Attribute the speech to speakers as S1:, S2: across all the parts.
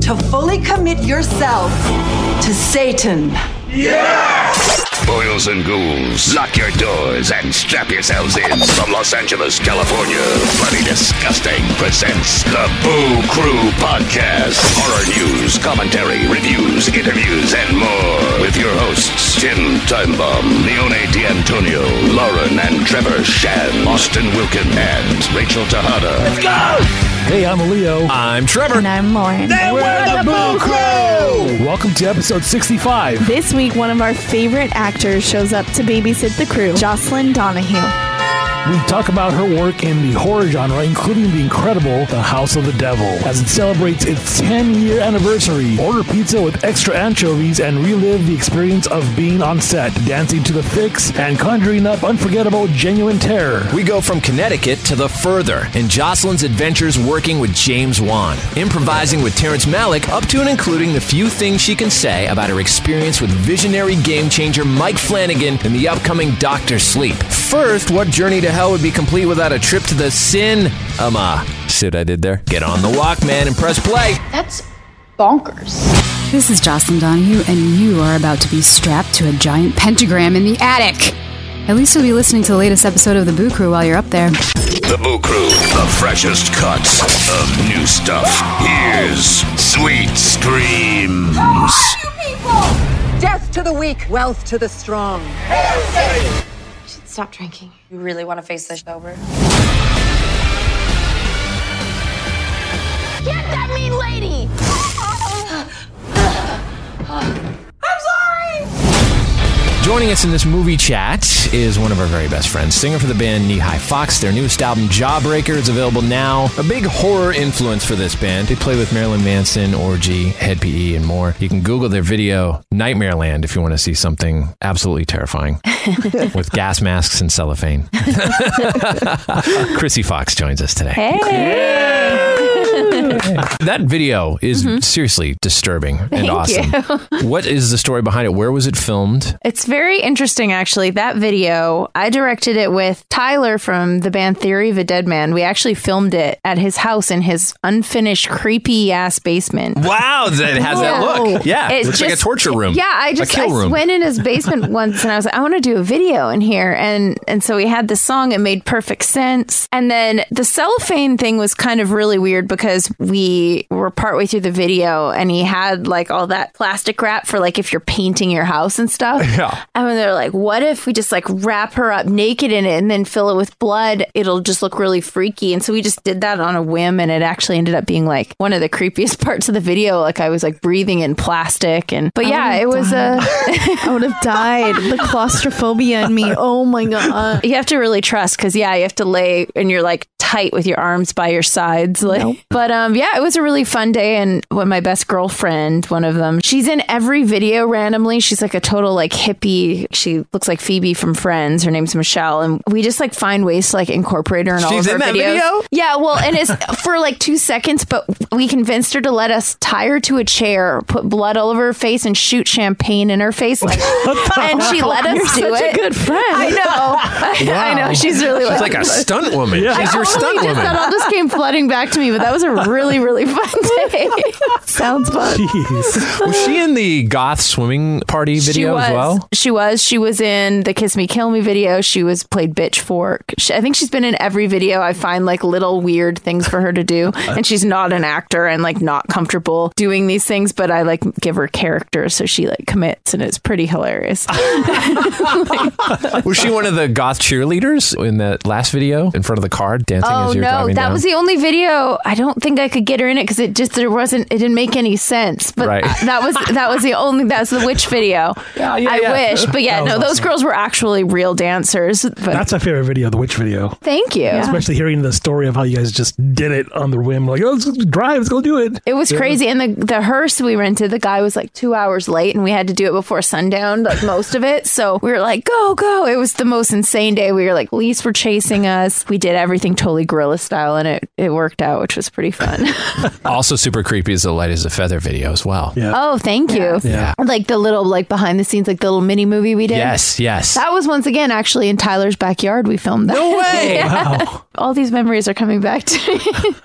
S1: to fully commit yourself to Satan? Yes!
S2: Boils and ghouls, lock your doors and strap yourselves in. From Los Angeles, California, Bloody Disgusting presents the Boo Crew Podcast. Horror news, commentary, reviews, interviews, and more. With your hosts, Tim Timebomb, Leone D'Antonio, Lauren and Trevor Shan, Austin Wilkin, and Rachel Tejada. Let's go!
S3: Hey, I'm Leo.
S4: I'm Trevor.
S5: And I'm Lauren.
S3: And we're the Boo Crew! Welcome to episode 65.
S5: This week, one of our favorite actors shows up to babysit the crew, Jocelin Donahue.
S3: We talk about her work in the horror genre, including the incredible The House of the Devil. As it celebrates its 10 year anniversary, order pizza with extra anchovies and relive the experience of being on set, dancing to the Fixx, and conjuring up unforgettable, genuine terror.
S4: We go from Connecticut to the further in Jocelin's adventures working with James Wan, improvising with Terrence Malick, up to and including the few things she can say about her experience with visionary game changer Mike Flanagan in the upcoming Doctor Sleep. First, what journey to hell would be complete without a trip to the sin? Um, uh, see what I did there? Get on the Walkman and press play.
S6: That's bonkers.
S7: This is Jocelin Donahue, and you are about to be strapped to a giant pentagram in the attic. At least you'll be listening to the latest episode of The Boo Crew while you're up there.
S2: The Boo Crew, the freshest cuts of new stuff. Here's Sweet Screams.
S1: Death to the weak, wealth to the strong.
S6: Stop drinking. You really want to face this over?
S8: Get that mean lady!
S6: I'm sorry!
S4: Joining us in this movie chat is one of our very best friends, singer for the band Knee High Fox. Their newest album, Jawbreaker, is available now. A big horror influence for this band. They play with Marilyn Manson, Orgy, Hed PE, and more. You can Google their video, Nightmare Land, if you want to see something absolutely terrifying with gas masks and cellophane. Krysy Fox joins us today.
S5: Hey!
S4: That video is mm-hmm. seriously disturbing and
S5: Thank
S4: awesome.
S5: you.
S4: what is the story behind it? Where was it filmed?
S5: It's very interesting, actually. That video, I directed it with Tyler from the band Theory of a Deadman. We actually filmed it at his house in his unfinished, creepy ass basement.
S4: Wow, it has that look. Yeah, it
S5: It's
S4: looks like a torture room.
S5: Yeah, I just I
S4: room.
S5: went in his basement once and I was like, I want to do a video in here, and and so we had this song. It made perfect sense, and then the cellophane thing was kind of really weird because because we were partway through the video and he had like all that plastic wrap for like if you're painting your house and stuff.
S4: Yeah.
S5: And when they're like, what if we just like wrap her up naked in it and then fill it with blood? It'll just look really freaky. And so we just did that on a whim and it actually ended up being like one of the creepiest parts of the video. Like I was like breathing in plastic and but yeah, it was a
S8: I would have died. The claustrophobia in me. Oh my god.
S5: you have to really trust because yeah, you have to lay and you're like tight with your arms by your sides. Like, but um, yeah, it was a really fun day. And when my best girlfriend, one of them, she's in every video randomly. She's like a total like hippie. She looks like Phoebe from Friends. Her name's Michelle, and we just like find ways to like incorporate her in all
S4: She's
S5: of
S4: in
S5: our
S4: that
S5: videos.
S4: video?
S5: Yeah, well, and it's for like two seconds, but we convinced her to let us tie her to a chair, put blood all over her face, and shoot champagne in her face. Like, and she let us
S8: You're
S5: do
S8: such a
S5: it.
S8: good friend.
S5: I know. I know. She's really
S4: She's like a stunt woman. She's your
S5: I
S4: stunt
S5: totally just-
S4: woman.
S5: That all just came flooding back to me, but that was a really, really fun day.
S8: Sounds fun.
S3: Jeez.
S4: Was she in the goth swimming party
S5: she
S4: video
S5: was.
S4: as well?
S5: She was. She was in the Kiss Me Kill Me video. She was played bitch fork. She, I think she's been in every video. I find like little weird things for her to do, and she's not an actor and like not comfortable doing these things. But I like give her characters, so she like commits, and it's pretty hilarious.
S4: Was she one of the goth cheerleaders in that last video in front of the car dancing
S5: Oh
S4: as you're
S5: no,
S4: driving
S5: that
S4: down?
S5: was the only video. I don't think I could get her in it because it just there wasn't. It didn't make any sense. But
S4: Right.
S5: that was that was the only. That's the witch video.
S4: Yeah, yeah,
S5: I
S4: yeah.
S5: wish, but yeah,
S3: That was
S5: no, those girls were actually real dancers. But
S3: That's my favorite video, the witch video.
S5: thank you.
S3: Especially hearing the story of how you guys just did it on the whim. Like, oh, let's drive, let's go do it.
S5: It was crazy, and the the hearse we rented, the guy was like two hours late, and we had to do it before sundown, like most of it. So we were like, "Go, go!" It was the most insane day. We were like, police were chasing us. We did everything totally guerrilla style, and it it worked out, which was pretty fun.
S4: also super creepy is the light as a feather video as well.
S3: Yeah.
S5: oh, thank you.
S4: Yeah.
S5: Like the little like behind the scenes, like the little mini movie we did.
S4: Yes, yes.
S5: That was once again actually in Tyler's backyard. We filmed that.
S4: No way!
S5: Yeah. All these memories are coming back to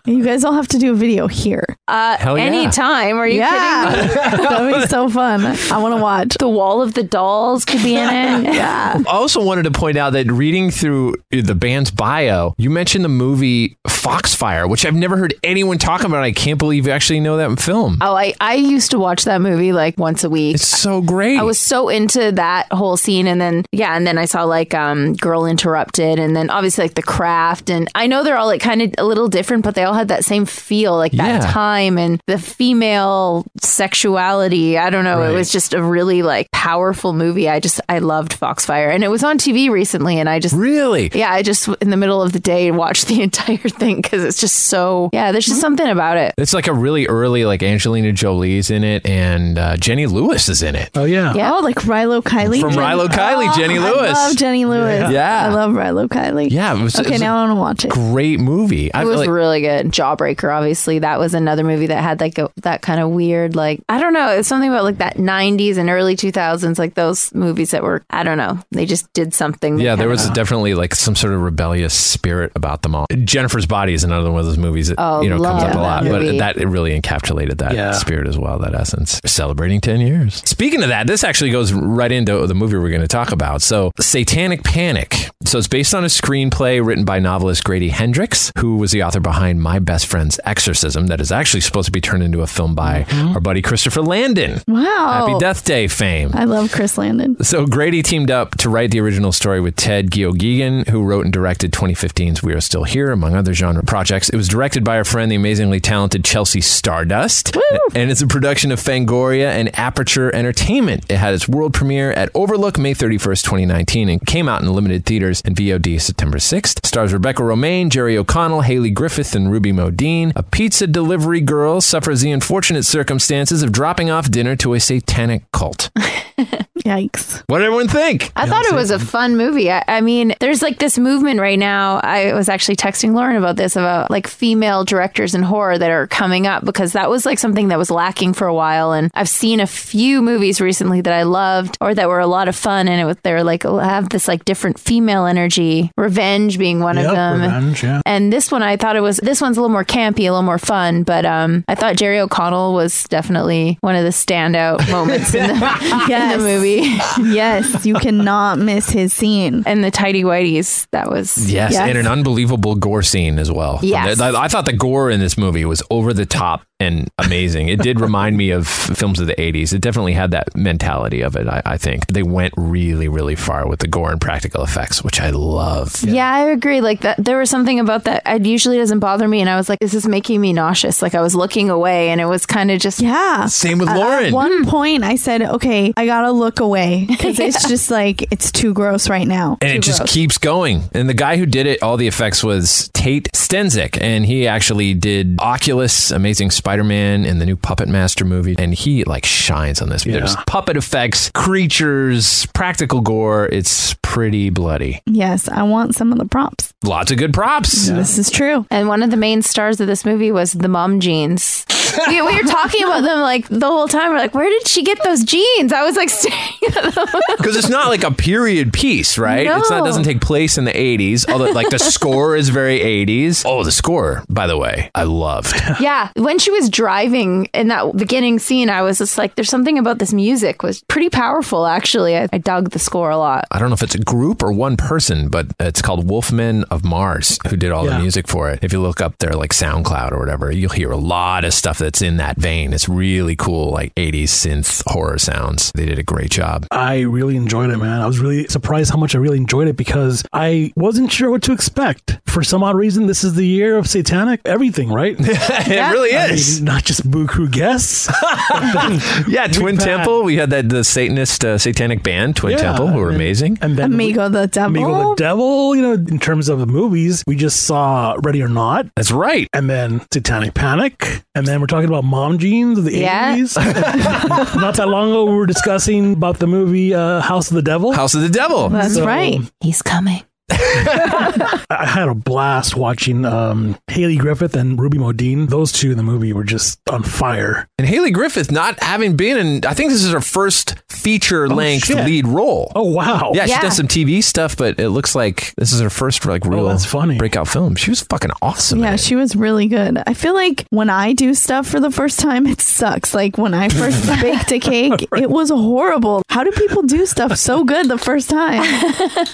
S5: me.
S8: You guys all have to do a video here.
S5: Uh,
S4: Hell yeah.
S5: anytime. Are you kidding?
S8: That'd be so fun. I want to watch.
S5: The wall of the dolls could be in it.
S8: Yeah.
S4: I also wanted to point out that reading through the band's bio, you mentioned the movie Foxfire, which I've never heard anyone talk about. it. I can't believe you actually know that film.
S5: Oh, I, I used to watch that movie like once a week.
S4: It's so great.
S5: I was so into that whole scene and then yeah, and then I saw like um Girl Interrupted and then obviously like The Craft and I know they're all like kind of a little different but they all had that same feel like that
S4: Yeah.
S5: time and the female sexuality. I don't know,
S3: Right.
S5: it was just a really like powerful movie. I just I loved Foxfire and it was on TV recently and I just
S4: really?
S5: yeah, I just in the middle of the day watched the entire thing cuz it's just so yeah, there's just something about it.
S4: It's like a really early, like Angelina Jolie's in it, and uh, Jenny Lewis is in it.
S3: Oh, yeah.
S5: Yeah.
S8: Oh, like Rilo Kiley.
S4: From
S8: Jenny-
S4: Rilo Kiley, Jenny Lewis.
S8: I love Jenny Lewis.
S4: Yeah.
S8: I love Rilo Kiley.
S4: Yeah, it was- it
S8: okay,
S4: was
S8: now I want to watch it.
S4: Great movie. I
S5: It was
S4: like,
S5: really good. Jawbreaker, obviously, that was another movie that had like a, that kind of weird, like I don't know, it's something about like that '90s and early 2000s, like those movies that were I don't know, they just did something.
S4: yeah, there
S5: kinda-
S4: was definitely like some sort of rebellious spirit about them all. Jennifer's Body is another one of those movies that
S5: Oh,
S4: you know comes up a lot,
S5: that
S4: but that it really encapsulated that
S3: Yeah.
S4: spirit as well, that essence. Celebrating ten years. Speaking of that, this actually goes right into the movie we're going to talk about. So, Satanic Panic. So it's based on a screenplay written by novelist Grady Hendrix, who was the author behind My Best Friend's Exorcism, that is actually supposed to be turned into a film by mm-hmm. our buddy Christopher Landon.
S8: Wow.
S4: Happy Death Day fame.
S8: I love Chris Landon.
S4: So Grady teamed up to write the original story with Ted Geoghegan, who wrote and directed 2015's We Are Still Here, among other genre projects. It was directed by our friend, the amazingly talented Chelsea Stardust, and it's a production of Fangoria and Aperture Entertainment. It had its world premiere at Overlook May 31st, 2019, and came out in limited theaters and VOD September 6th. Stars Rebecca Romijn, Jerry O'Connell, Hayley Griffith, and Ruby Modine. A pizza delivery girl suffers the unfortunate circumstances of dropping off dinner to a satanic cult.
S8: Yikes.
S4: What did everyone think?
S5: I thought it was a fun movie. I, I mean, there's like this movement right now. I was actually texting Lauren about this about like female directors in horror that are coming up because that was like something that was lacking for a while. And I've seen a few movies recently that I loved or that were a lot of fun. And it was, they're like, have this like different female energy, Revenge being one
S3: Yep,
S5: of them.
S3: Revenge, yeah.
S5: And this one, I thought it was, this one's a little more campy, a little more fun. But um, I thought Jerry O'Connell was definitely one of the standout moments in the, in the movie. movie.
S8: yes, you cannot miss his scene.
S5: And the tidy whities. That was
S4: Yes, and an unbelievable gore scene as well.
S5: Yes.
S4: I, I thought the gore in this movie was over the top and amazing. It did remind me of films of the 80s. It definitely had that mentality of it, I, I think. They went really, really far with the gore and practical effects, which I love.
S5: Yeah. I agree. Like that, there was something about that. It usually doesn't bother me, and I was like, this "Is this making me nauseous?" Like I was looking away, and it was kind of just
S8: Yeah.
S4: Same with
S8: At-
S4: Lauren.
S8: At one hmm. point, I said, "Okay, I gotta look away because it's just like it's too gross right now."
S4: And it
S8: Too
S4: just
S8: gross.
S4: keeps going. And the guy who did it, all the effects was Tate Steinsiek. And he actually did Oculus, Amazing Spider Man, and the new Puppet Master movie. And he like shines on this. There's puppet effects, creatures, practical gore. It's pretty bloody.
S8: Yes, I want some of the props.
S4: Lots of good props.
S8: This is true.
S5: And one of the main stars of this movie was the mom jeans. we, we were talking about them like the whole time. We're like, where did she get those jeans? I was like staring at them.
S4: Because it's not like a period piece, right? It's not
S5: No.
S4: doesn't take place in the 80s. Although like the score is very 80s. Oh, the score, by the way, I loved.
S5: yeah, when she was driving in that beginning scene, I was just like, there's something about this music was pretty powerful. Actually, I, I dug the score a lot.
S4: I don't know if it's a group or one person, but it's called Wolfmen of Mars who did all
S3: Yeah.
S4: the music for it. If you look up their like SoundCloud or whatever, you'll hear a lot of stuff that's in that vein. It's really cool, like 80s synth horror sounds. They did a great job.
S3: I really enjoyed it, man. I was really surprised how much I really enjoyed it because I wasn't sure what to expect. For some odd reason, this is the year of satanic everything, right?
S4: it really
S3: I
S4: is.
S3: Mean, not just Boo Crew guests.
S4: yeah, Twin
S3: had-
S4: Temple. We had that the Satanist uh, satanic band, Twin
S3: Yeah,
S4: Temple, who were
S3: and-
S4: amazing.
S3: And then
S8: Amigo the devil.
S3: Amigo the Devil, you know, in terms of the movies, we just saw Ready or Not.
S4: That's right.
S3: And then Satanic Panic. And then we're talking about mom jeans of the
S5: Yeah.
S3: 80s. Not that long ago, we were discussing about the movie uh, House of the Devil.
S4: House of the Devil.
S8: That's
S3: So-
S8: right.
S5: He's coming.
S3: I had a blast watching um, Hayley Griffith and Ruby Modine. Those two in the movie were just on fire.
S4: And Hayley Griffith not having been in, I think this is her first feature length
S3: shit.
S4: lead role.
S3: Oh, wow.
S4: Yeah,
S5: Yeah.
S4: she does some TV stuff, but it looks like this is her first like real
S3: that's funny.
S4: breakout film. She was fucking awesome.
S8: Yeah, she was really good. I feel like when I do stuff for the first time, it sucks. Like when I first baked a cake, it was horrible. How do people do stuff so good the first time?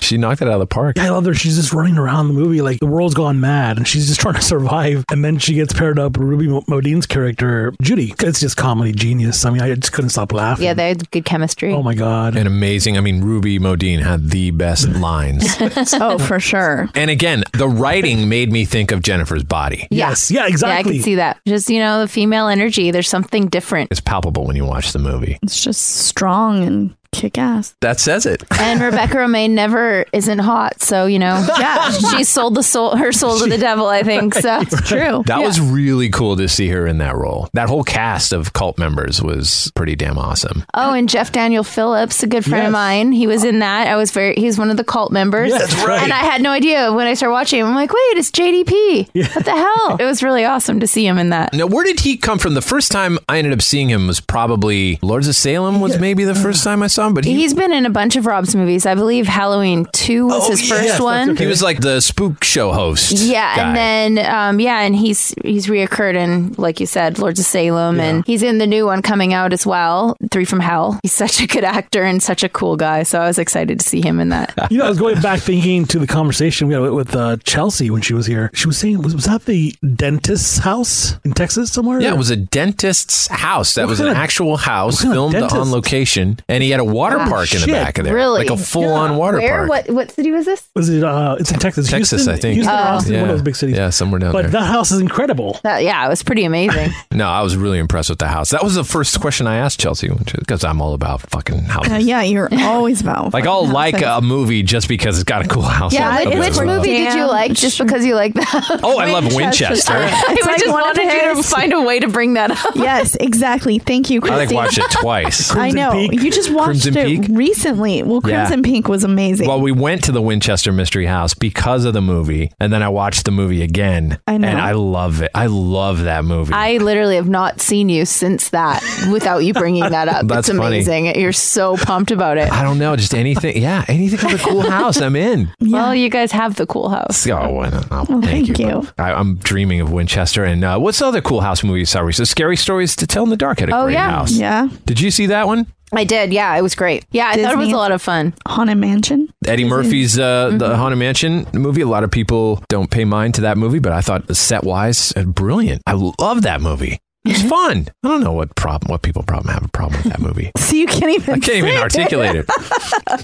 S4: she knocked it out of the park.
S3: Yeah, I love her. She's just running around the movie like the world's gone mad and she's just trying to survive. And then she gets paired up with Ruby Modine's character, Judy. It's just comedy genius. I mean, I just couldn't stop laughing.
S5: Yeah, they had good chemistry.
S3: Oh my God.
S4: And amazing. I mean, Ruby Modine had the best lines.
S8: oh, for sure.
S4: and again, the writing made me think of Jennifer's body.
S3: Yes. Yeah,
S5: Yeah, I
S3: exactly.
S5: can see that. Just, you know, the female energy. There's something different.
S4: It's palpable when you watch the movie.
S8: It's just strong and kick ass.
S4: That says it.
S5: And Rebecca Romijn never isn't hot. So, you know, yeah, she sold the soul, her soul to the devil, I think. So
S8: It's true.
S4: That was really cool to see her in that role. That whole cast of cult members was pretty damn awesome.
S5: Oh, and Jeff Daniel Phillips, a good friend
S3: Yes.
S5: of mine, he was in that. I was very, he's one of the cult members.
S3: Yeah, that's right.
S5: And I had no idea when I started watching him. I'm like, wait, it's JDP. What the hell? It was really awesome to see him in that.
S4: Now, where did he come from? The first time I ended up seeing him was probably Lords of Salem was maybe the first time I saw him, but he,
S5: He's been in a bunch of Rob's movies. I believe Halloween 2 was
S4: Oh,
S5: his
S4: yes,
S5: first
S4: that's
S5: one.
S4: he was like the spook show host.
S5: Yeah,
S4: guy.
S5: and then um, yeah, and he's he's reoccurred in like you said, Lords of Salem, and he's in the new one coming out as well, Three from Hell. He's such a good actor and such a cool guy, so I was excited to see him in that.
S3: You know, I was going back thinking to the conversation we had with uh, Chelsea when she was here. She was saying, was, was that the dentist's house in Texas somewhere?
S4: Yeah, it was a dentist's house. That
S3: What
S4: was an
S3: kind of-
S4: actual house
S3: what kind of
S4: filmed
S3: dentist?
S4: on location, and he had a water
S5: Ah,
S4: park in the
S3: shit.
S4: back of there,
S5: Really?
S4: like a full-on water
S5: Where?
S4: park.
S5: What what city was this?
S3: Was it? Uh, it's in Texas.
S4: Texas,
S3: Houston?
S4: I think.
S3: Houston or
S5: Oh.
S3: Austin, one of those big cities.
S4: Yeah, somewhere down
S3: But
S4: there.
S3: But that house is incredible.
S5: That, yeah, it was pretty amazing.
S4: no, I was really impressed with the house. That was the first question I asked Chelsea because I'm all about fucking houses.
S8: Uh, yeah, you're always about.
S4: Like I'll
S8: fucking
S4: like a movie just because it's got a cool house.
S5: yeah,
S4: it.
S5: which, which
S4: like,
S5: movie did you like just because you like that?
S4: Oh, I love Winchester.
S5: I
S8: It's like
S5: just wanted you to find a way to bring that up.
S8: Yes, exactly. Thank you, Chris.
S4: I like watched it twice.
S8: I know. You just watched
S4: Crimson
S8: it
S4: Peak?
S8: recently. Well,
S4: Yeah.
S8: Crimson Pink was amazing.
S4: Well, we went to the Winchester Mystery House because of the movie, and then I watched the movie again.
S8: I know.
S4: and I love it. I love that movie.
S5: I literally have not seen you since that without you bringing that up.
S4: That's
S5: it's
S4: funny.
S5: amazing. You're so pumped about it.
S4: I don't know, just anything. Yeah, anything with a cool house, I'm in.
S5: Well, you guys have the cool house.
S4: Oh, well, thank,
S8: thank
S4: you.
S8: you.
S4: I, I'm dreaming of Winchester. And uh, what's the other cool house movie you saw recently? Scary Stories to Tell in the Dark had a
S5: Oh,
S4: great
S5: yeah.
S4: house.
S8: yeah.
S4: Did you see that one?
S5: I did. Yeah, it was great. Yeah, I thought it was a lot of fun.
S8: Haunted Mansion.
S4: Eddie Murphy's uh,
S5: Mm-hmm.
S4: the Haunted Mansion movie. A lot of people don't pay mind to that movie, but I thought set wise, brilliant. I love that movie. It's
S5: Mm-hmm.
S4: fun. I don't know what problem, what people problem have a problem with that movie.
S8: So you can't even.
S4: I can't even
S8: say
S4: articulate it.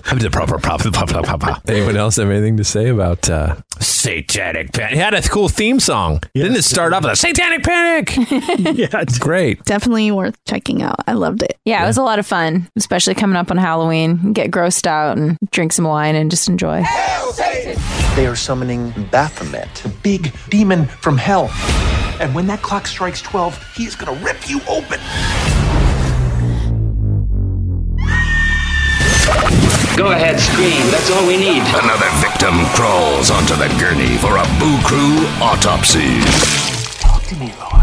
S4: I'm the proper problem. Anyone else have anything to say about uh, Satanic Panic? It had a cool theme song. Didn't it start off with a Satanic Panic?
S3: yeah, it's
S4: Great.
S8: Definitely worth checking out. I loved it.
S5: Yeah, it was a lot of fun, especially coming up on Halloween. Get grossed out and drink some wine and just enjoy.
S9: They are summoning Baphomet, the big demon from hell. And when that clock strikes 12, he is going to rip you open.
S10: Go ahead, scream. That's all we need.
S2: Another victim crawls onto the gurney for a Boo Crew autopsy.
S10: Talk to me, Lord.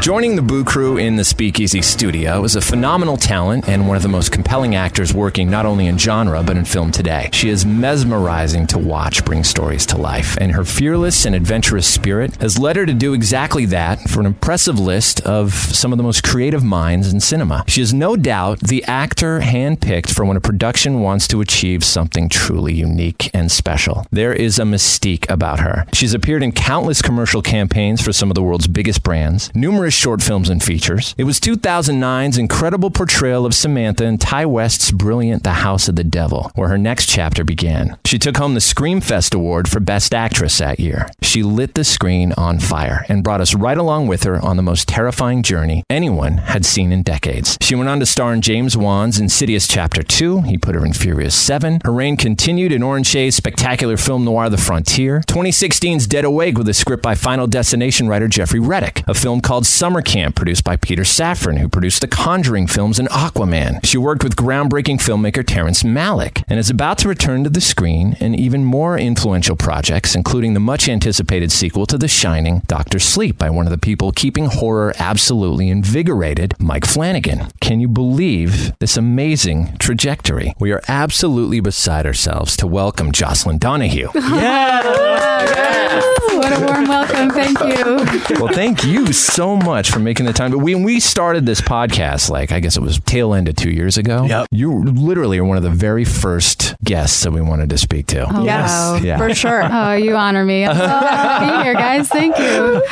S4: Joining the Boo Crew in the Speakeasy studio is a phenomenal talent and one of the most compelling actors working not only in genre but in film today. She is mesmerizing to watch bring stories to life, and her fearless and adventurous spirit has led her to do exactly that for an impressive list of some of the most creative minds in cinema. She is no doubt the actor handpicked for when a production wants to achieve something truly unique and special. There is a mystique about her. She's appeared in countless commercial campaigns for some of the world's biggest brands, numerous short films and features. It was 2009's incredible portrayal of Samantha in Ti West's brilliant The House of the Devil, where her next chapter began. She took home the Screamfest Award for Best Actress that year. She lit the screen on fire and brought us right along with her on the most terrifying journey anyone had seen in decades. She went on to star in James Wan's Insidious Chapter 2. He put her in Furious 7. Her reign continued in Oren Shai's spectacular film noir The Frontier. 2016's Dead Awake with a script by Final Destination writer Jeffrey Reddick. A film called Summer Camp produced by Peter Safran, who produced the Conjuring films and Aquaman. She worked with groundbreaking filmmaker Terrence Malick and is about to return to the screen in even more influential projects, including the much anticipated sequel to The Shining, Doctor Sleep, by one of the people keeping horror absolutely invigorated, Mike Flanagan. Can you believe this amazing trajectory? We are absolutely beside ourselves to welcome Jocelin Donahue. Yeah!
S7: What a warm welcome. Thank you.
S4: well, thank you so much for making the time. But when we started this podcast, like I guess it was tail end of two years ago, yep. you literally are one of the very first guests that we wanted to speak to.
S7: Oh, wow.
S4: Yeah. For sure.
S7: oh, you honor me. I'm so glad to be here, guys. Thank you.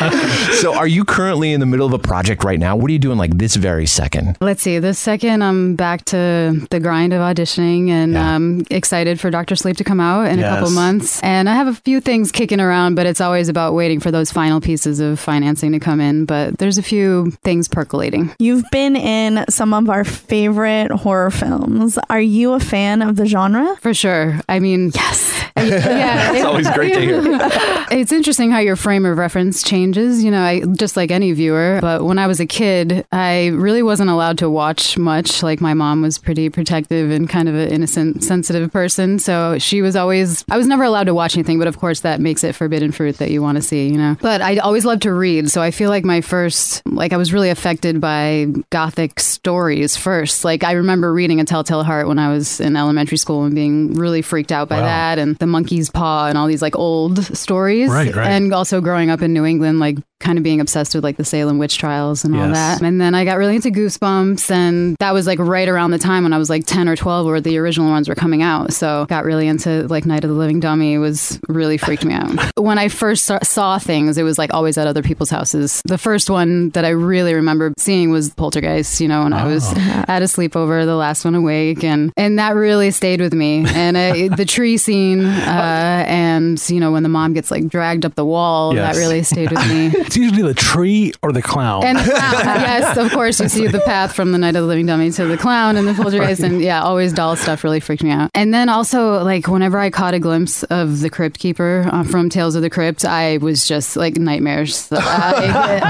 S4: so, are you currently in the middle of a project right now? What are you doing like this very second?
S7: Let's see. This second, I'm back to the grind of auditioning and I'm um, excited for Dr. Sleep to come out in a couple months. And I have a few things kicking around, but it's always about waiting for those final pieces of financing to come in. But there's a few things percolating.
S8: You've been in some of our favorite horror films. Are you a fan of the genre?
S7: For sure. I mean,
S8: yes.
S7: Yeah,
S8: It's always great to hear.
S7: it's interesting how your frame of reference changes, you know, I, just like any viewer. But when I was a kid, I really wasn't allowed to watch much. Like my mom was pretty protective and kind of an innocent, sensitive person. So she was always, I was never allowed to watch anything. But of course, that makes it forbidden fruit that you want to see, you know. But I always loved to read. So I feel like my first, like, I was really affected by gothic stories first. Like, I remember reading A Telltale Heart when I was in elementary school and being really freaked out by
S11: Wow.
S7: that and The Monkey's Paw and all these like old stories.
S11: Right, right.
S7: And also growing up in New England, like kind of being obsessed with like the Salem witch trials and all
S11: Yes.
S7: that. And then I got really into Goosebumps and that was like right around the time when I was like 10 or 12 where the original ones were coming out. So got really into like Night of the Living Dummy was really freaked me out. when I first saw- things, it was like always at other people's houses. The first one that I really remember seeing was Poltergeist, you know, when I was at a sleepover, the last one awake and and that really stayed with me. And I, the tree scene uh, and you know when the mom gets like dragged up the wall,
S3: Yes.
S7: that really stayed with me.
S3: It's usually the tree or the clown.
S7: And the clown, yes, of course, you see the path from the Night of the Living Dummy to the clown and the poltergeist, and yeah, always doll stuff really freaked me out. And then also, like, whenever I caught a glimpse of the Crypt Keeper uh, from Tales of the Crypt, I was just like nightmares. I,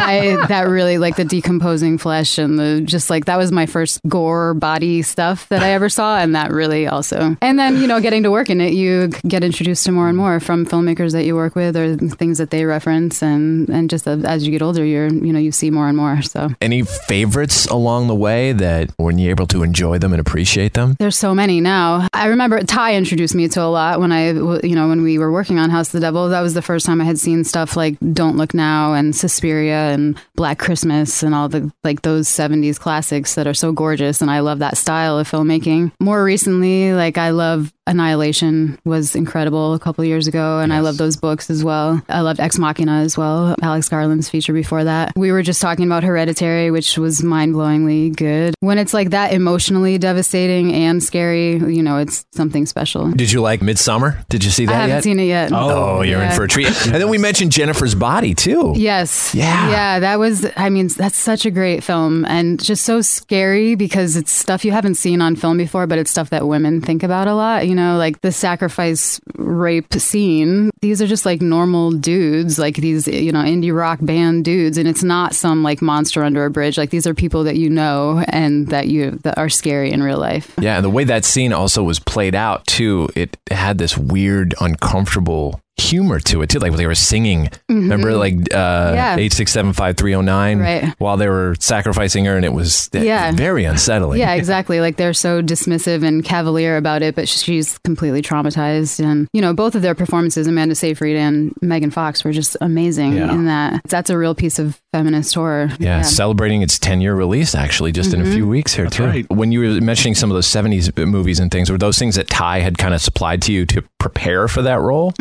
S7: I that really like the decomposing flesh and the just like that was my first gore body stuff that I ever saw, and that really also. And then you know, getting to work in it, you get introduced to more and more from filmmakers that you work with or things that they reference, and and just that as you get older, you're you know you see more and more. So
S4: Any favorites along the way that when you're able to enjoy them and appreciate them?
S7: There's so many now. I remember Ti introduced me to a lot when I you know, when we were working on House of the Devil. That was the first time I had seen stuff like Don't Look Now and Suspiria and Black Christmas and all the like those 70s classics that are so gorgeous. And I love that style of filmmaking. More recently, like I love Annihilation was incredible a couple years ago, and I love those books as well. I loved Ex Machina as well, Alex Garland's feature before that. We were just talking about Hereditary, which was mind blowingly good. When it's like that emotionally devastating and scary, you know, it's something special.
S4: Did you like Midsommar? Did you see that
S7: I haven't
S4: yet?
S7: seen it yet.
S4: Oh, oh you're in for a treat. And then we mentioned Jennifer's Body too.
S7: Yes.
S4: Yeah.
S7: Yeah, that was, I mean, that's such a great film and just so scary because it's stuff you haven't seen on film before, but it's stuff that women think about a lot. You know, like the sacrifice rape scene. These are just like normal dudes, like these, you know, indie rock band dudes. And it's not some like monster under a bridge. Like these are people that you know and that you, that are scary in real life.
S4: Yeah, and the way that scene also was played out too, it had this weird, uncomfortable humor to it too. Like they were singing. Remember, like uh,
S7: Yeah.
S4: eight six seven five three zero nine,
S7: Right.
S4: While they were sacrificing her, and it was
S7: Yeah.
S4: very unsettling.
S7: Yeah, exactly. Like they're so dismissive and cavalier about it, but she's completely traumatized. And, you know, both of their performances, Amanda Seyfried and Megan Fox, were just amazing
S4: Yeah.
S7: in that. That's a real piece of feminist horror.
S4: Yeah, celebrating its 10 year release actually just in a
S7: Mhm.
S4: few weeks here, too. Right. When you were mentioning some of those 70s movies and things, were those things that Ti had kind of supplied to you to prepare for that role?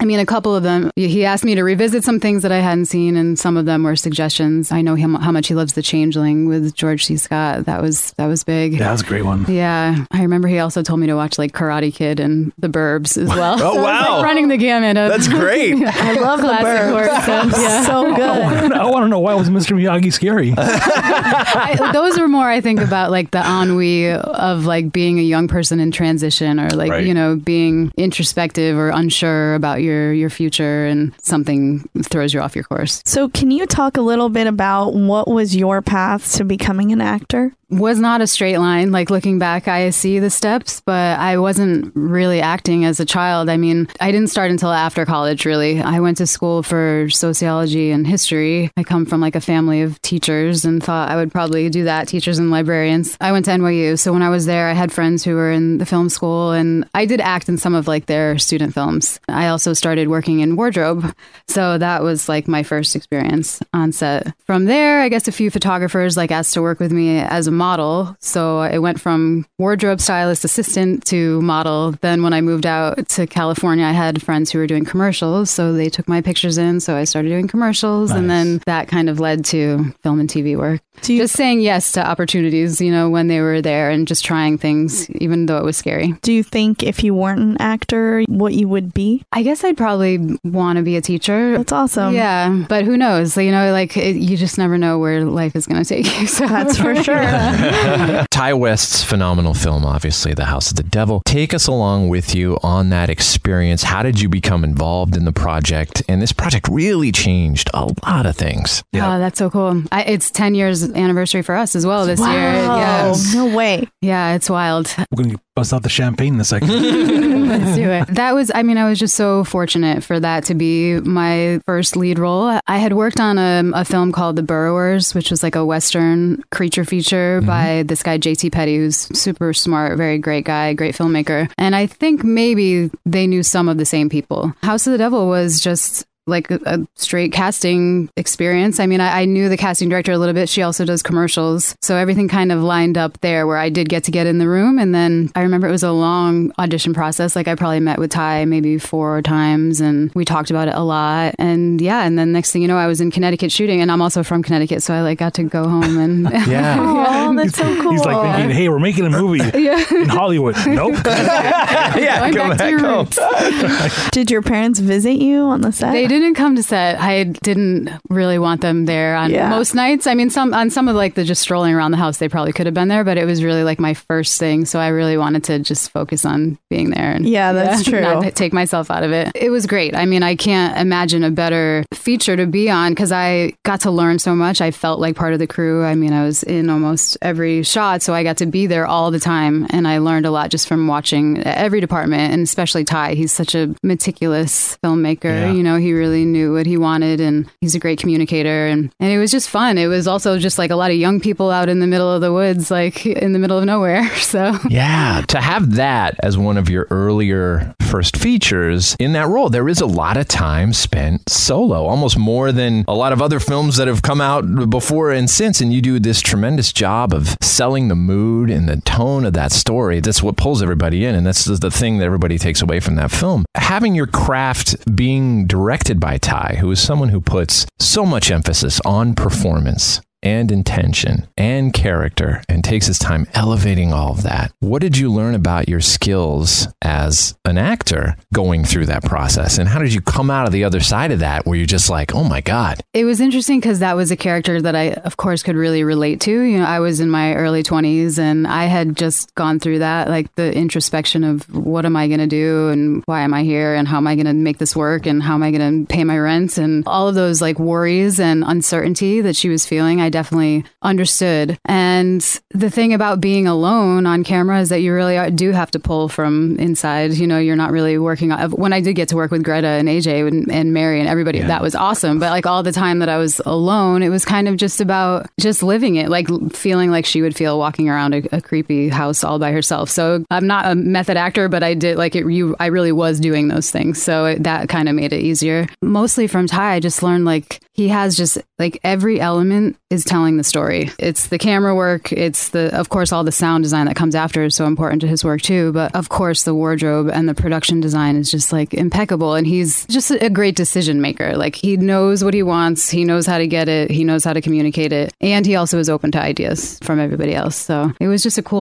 S7: I mean, a couple of them. He asked me to revisit some things that I hadn't seen, and some of them were suggestions. I know him how much he loves The Changeling with George C. Scott. That was that was big.
S3: Yeah, that was a great one.
S7: Yeah, I remember he also told me to watch like Karate Kid and The Burbs as well.
S3: Oh,
S7: So I was, like,
S3: wow.
S7: running the gamut. Of,
S3: That's great.
S8: I love The
S7: Classic
S8: Burbs.
S7: horror stuff, yeah.
S8: So oh, good.
S3: I want to know why was Mr. Miyagi scary?
S7: I, those were more, I think, about like the ennui of like being a young person in transition, or like
S3: Right.
S7: you know being introspective or unsure about your your future, and something throws you off your course.
S8: So, can you talk a little bit about what was your path to becoming an actor?
S7: Was not a straight line. Like looking back, I see the steps, but I wasn't really acting as a child. I mean, I didn't start until after college, really. I went to school for sociology and history. I come from like a family of teachers and thought I would probably do that, teachers and librarians. I went to NYU. So when I was there, I had friends who were in the film school and I did act in some of like their student films. I also started working in wardrobe. So that was like my first experience on set. From there, I guess a few photographers like asked to work with me as a model. So I went from wardrobe stylist assistant to model. Then when I moved out to California, I had friends who were doing commercials. So they took my pictures in. So I started doing commercials. And then that kind of led to film and TV work. Just saying yes to opportunities, you know, when they were there and just trying things, even though it was scary.
S8: Do you think if you weren't an actor, what you would be?
S7: I guess I'd probably want to be a teacher.
S8: That's awesome.
S7: Yeah, but who knows? You know, like it, you just never know where life is going to take you. So
S8: That's for sure.
S4: Ti West's phenomenal film, obviously, The House of the Devil. Take us along with you on that experience. How did you become involved in the project? And this project really changed a lot of things.
S7: Oh, that's so cool. I, it's 10 years anniversary for us as well this year. Yeah.
S8: No way.
S7: Yeah, it's wild.
S3: We're going to bust out the champagne in a second.
S7: Let's do it. That was, I mean, I was just so fortunate for that to be my first lead role. I had worked on a, a film called The Burrowers, which was like a Western creature feature mm-hmm. by this guy, JT Petty, who's super smart, very great guy, great filmmaker. And I think maybe they knew some of the same people. House of the Devil was just like a, a straight casting experience. I mean, I, I knew the casting director a little bit. She also does commercials. So everything kind of lined up there where I did get to get in the room. And then I remember it was a long audition process. Like I probably met with Ti maybe four times and we talked about it a lot. And yeah, and then next thing you know, I was in Connecticut shooting and I'm also from Connecticut. So I like got to go home and
S4: Yeah.
S8: Oh, that's so cool.
S3: He's like thinking, hey, we're making a movie
S7: Yeah.
S3: in Hollywood. Nope.
S4: yeah,
S7: Going
S4: come
S7: back to
S4: back
S7: your
S4: home.
S7: roots.
S8: Did your parents visit you on the set?
S7: They didn't come to set. I didn't really want them there on
S8: Yeah.
S7: most nights. I mean, some on some of like the just strolling around the house, they probably could have been there, but it was really like my first thing. So I really wanted to just focus on being there. And
S8: Yeah, that's true.
S7: Not take myself out of it. It was great. I mean, I can't imagine a better feature to be on because I got to learn so much. I felt like part of the crew. I mean, I was in almost every shot, so I got to be there all the time, and I learned a lot just from watching every department, and especially Ti. He's such a meticulous filmmaker.
S3: Yeah.
S7: You know, he really really knew what he wanted, and he's a great communicator, and and it was just fun. It was also just like a lot of young people out in the middle of the woods, like in the middle of nowhere. So
S4: Yeah, to have that as one of your earlier first features in that role, there is a lot of time spent solo, almost more than a lot of other films that have come out before and since. And you do this tremendous job of selling the mood and the tone of that story. That's what pulls everybody in. And that's the thing that everybody takes away from that film. Having your craft being directed by Ti, who is someone who puts so much emphasis on performance and intention and character and takes his time elevating all of that. What did you learn about your skills as an actor going through that process? And how did you come out of the other side of that where you're just like, oh my God?
S7: It was interesting because that was a character that I, of course, could really relate to. You know, I was in my early 20s and I had just gone through that, like the introspection of what am I going to do and why am I here and how am I going to make this work and how am I going to pay my rent and all of those like worries and uncertainty that she was feeling. Definitely understood. And the thing about being alone on camera is that you really are, do have to pull from inside. You know, you're not really working on. When I did get to work with Greta and AJ and, and Mary and everybody, that was awesome. But like all the time that I was alone, it was kind of just about just living it, like feeling like she would feel walking around a, a creepy house all by herself. So I'm not a method actor, but I did like it. You, I really was doing those things. So it, that kind of made it easier. Mostly from Ti, I just learned like he has just like every element is telling the story. It's the camera work, it's the of course all the sound design that comes after is so important to his work too, but of course the wardrobe and the production design is just like impeccable and he's just a great decision maker. Like he knows what he wants, he knows how to get it, he knows how to communicate it, and he also is open to ideas from everybody else. So it was just a cool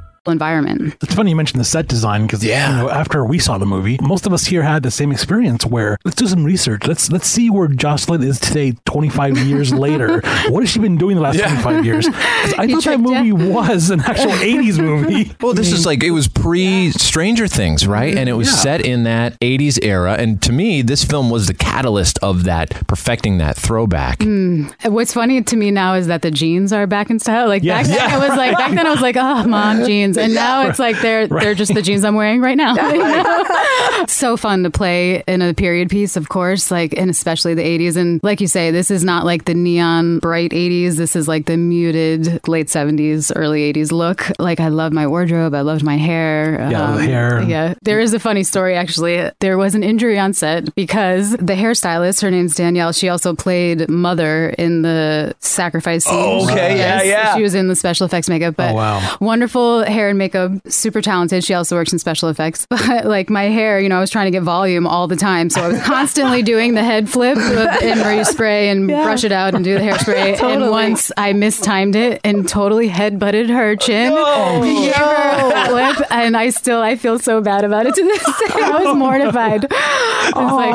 S7: Environment.
S3: It's funny you mentioned the set design because yeah. you know, after we saw the movie, most of us here had the same experience where let's do some research. Let's let's see where Jocelin is today, 25 years later. What has she been doing the last
S4: Yeah.
S3: 25 years? I
S4: You
S3: thought that
S4: tricked
S3: movie was an actual 80s movie.
S4: Well, this is like it was pre Stranger Things, right? And it was
S3: Yeah.
S4: set in that 80s era. And to me, this film was the catalyst of that, perfecting that throwback.
S7: Mm. What's funny to me now is that the jeans are back in style. Like
S4: Yes.
S7: back then,
S4: Yeah.
S7: it was like back then I was like, oh, mom jeans, and now it's like they're
S3: Right.
S7: they're just the jeans I'm wearing right now. You know? So fun to play in a period piece, of course, like and especially the 80s. And like you say, this is not like the neon bright 80s. This is like the muted late 70s, early 80s look. Like I love my wardrobe. I loved my hair. Um,
S3: Yeah, the hair.
S7: Yeah, there is a funny story actually. There was an injury on set because the hairstylist, her name's Danielle, she also played Mother in the sacrifice scene.
S4: Oh, okay, yeah, yeah.
S7: She was in the special effects makeup, but
S3: Oh, wow.
S7: wonderful hair and makeup, super talented. She also works in special effects. But like my hair, you know, I was trying to get volume all the time, so I was constantly doing the head flip and where you spray and
S8: Yeah.
S7: brush it out and do the hairspray.
S8: Totally.
S7: And once I mistimed it and totally head butted her chin.
S8: Oh,
S7: Gave her a flip, and I still I feel so bad about it to this day. I was mortified. It's like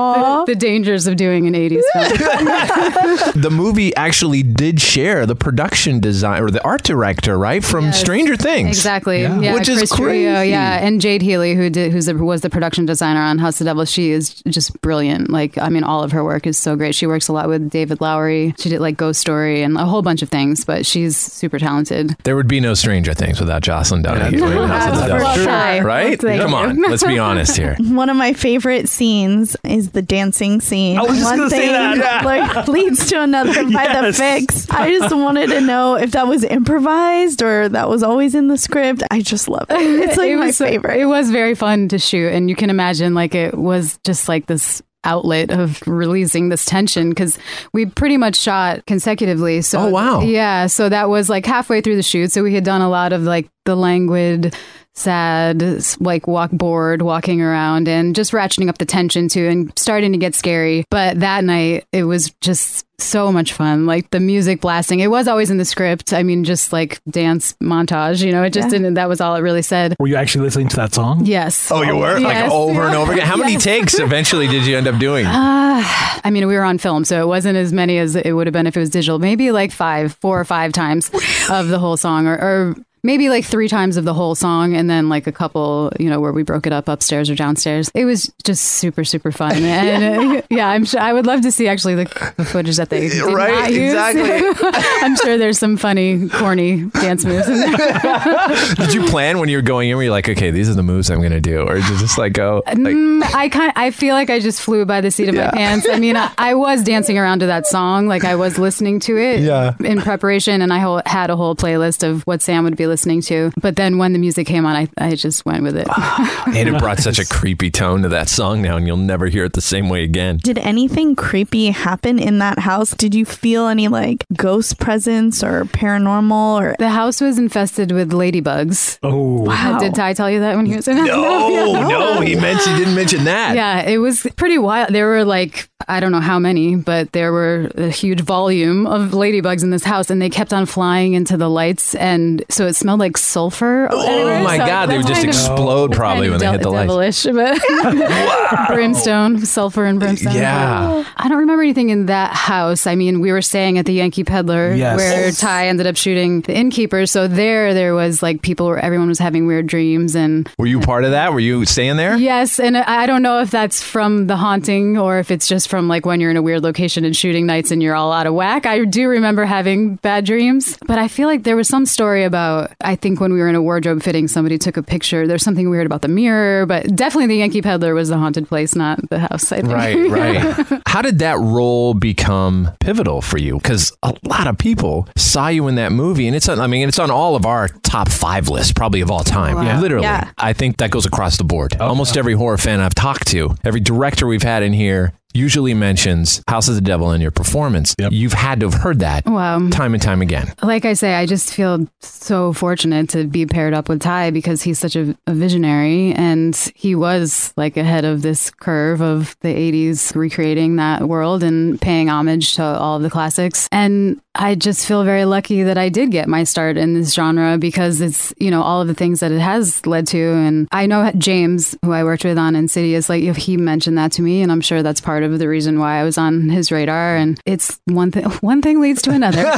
S7: the, the dangers of doing an 80s film.
S4: the movie actually did share the production design or the art director, right, from Stranger Things.
S7: Exactly. Yeah,
S4: Which is
S7: Chris
S4: crazy.
S7: Trio, yeah, and Jade Healy, who did, who's the, was the production designer on House of Devil. She is just brilliant. Like, I mean, all of her work is so great. She works a lot with David Lowery. She did like Ghost Story and a whole bunch of things, but she's super talented.
S4: There would be no Stranger Things without Jocelin Downey.
S8: Yeah,
S4: in House of the Devil.
S8: for sure.
S4: Right?
S8: Thank
S4: Come on, let's be honest here.
S8: One of my favorite scenes is the dancing scene.
S3: I was just
S8: One
S3: gonna say
S8: thing
S3: that. Yeah.
S8: like leads to another by the Fixx. I just wanted to know if that was improvised or that was always in the script. I just love it. It's like
S7: It
S8: my
S7: was- uh,
S8: favorite.
S7: It was very fun to shoot, and you can imagine like it was just like this outlet of releasing this tension because we pretty much shot consecutively. So
S4: Oh, wow.
S7: yeah. So that was like halfway through the shoot. So we had done a lot of like the languid, sad, like walk bored, walking around, and just ratcheting up the tension too, and starting to get scary. But that night, it was just so much fun. Like the music blasting. It was always in the script. I mean, just like dance montage. You know, it just
S3: Yeah.
S7: didn't. That was all it really said.
S3: Were you actually listening to that song?
S7: Yes.
S4: Oh, you were? Like
S7: Yes.
S4: over and over again? How many
S7: Yes.
S4: takes eventually did you end up doing?
S7: Ah, I mean, we were on film, so it wasn't as many as it would have been if it was digital. Maybe like five, four or five times of the whole song, or, or maybe like three times of the whole song, and then like a couple, you know, where we broke it up upstairs or downstairs. It was just super, super fun, and uh, yeah, I'm sure I would love to see actually the, the footage that they did
S4: Right,
S7: not use.
S4: exactly.
S7: I'm sure there's some funny, corny dance moves in there.
S4: Did you plan when you were going in? Were you like, okay, these are the moves I'm going to do, or did you just like go? Like,
S7: Mm, I kind I feel like I just flew by the seat of
S4: Yeah.
S7: my pants. I mean, I, I was dancing around to that song, like I was listening to it
S4: Yeah.
S7: in preparation, and I had a whole playlist of what Sam would be listening to. But then when the music came on, I, I just went with it.
S4: and it brought such a creepy tone to that song now, and you'll never hear it the same way again.
S8: Did anything creepy happen in that house? Did you feel any like ghost presence or paranormal or
S7: the house was infested with ladybugs.
S3: Oh,
S8: Wow.
S7: Did Ti tell you that when he was in it?
S4: No, no, he mentioned, he didn't mention that.
S7: Yeah, it was pretty wild. There were like, I don't know how many, but there were a huge volume of ladybugs in this house, and they kept on flying into the lights. And so it smelled like sulfur.
S4: Oh my God, they would just explode probably when they hit the lights.
S7: but brimstone, sulfur, and brimstone.
S4: Yeah.
S7: I don't remember anything in that house. I mean, we were staying at the Yankee Pedlar
S4: Yes.
S7: where Ti ended up shooting the innkeeper. So there, there was like people where everyone was having weird dreams and
S4: Were you part of that? Were you staying there?
S7: Yes, and I don't know if that's from the haunting or if it's just from like when you're in a weird location and shooting nights and you're all out of whack. I do remember having bad dreams, but I feel like there was some story about I think when we were in a wardrobe fitting, somebody took a picture. There's something weird about the mirror, but definitely the Yankee Pedlar was the haunted place, not the house. I think.
S4: Right, right. How did that role become pivotal for you? Because a lot of people saw you in that movie, and it's on, I mean, it's on all of our top five lists, probably of all time.
S8: Wow.
S4: Literally.
S8: Yeah.
S4: I think that goes across the board. Oh, Almost every horror fan I've talked to, every director we've had in here usually mentions House of the Devil in your performance. You've had to have heard that
S7: Wow.
S4: time and time again.
S7: Like I say, I just feel so fortunate to be paired up with Ti because he's such a, a visionary and he was like ahead of this curve of the 80s, recreating that world and paying homage to all of the classics. And I just feel very lucky that I did get my start in this genre because it's, you know, all of the things that it has led to. And I know James, who I worked with on Insidious, like he mentioned that to me, and I'm sure that's part of the reason why I was on his radar. And it's one thing, one thing leads to another.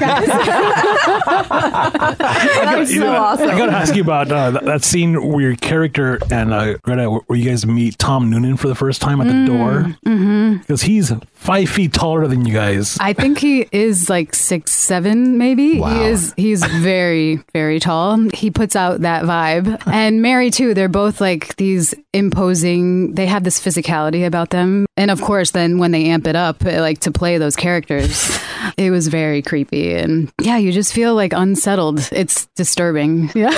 S8: That's
S3: You
S8: so
S3: know,
S8: awesome.
S3: I gotta ask you about uh, that, that scene where your character and uh, Greta, where you guys meet Tom Noonan for the first time at the door,
S7: hmm
S3: because he's five feet taller than you guys.
S7: I think he is like six seven, maybe.
S3: Wow.
S7: He is. He's very, very tall. He puts out that vibe. And Mary too. They're both like these imposing. They have this physicality about them. And of course, then when they amp it up, eh, like to play those characters, it was very creepy. And yeah, you just feel like unsettled. It's disturbing. Yeah.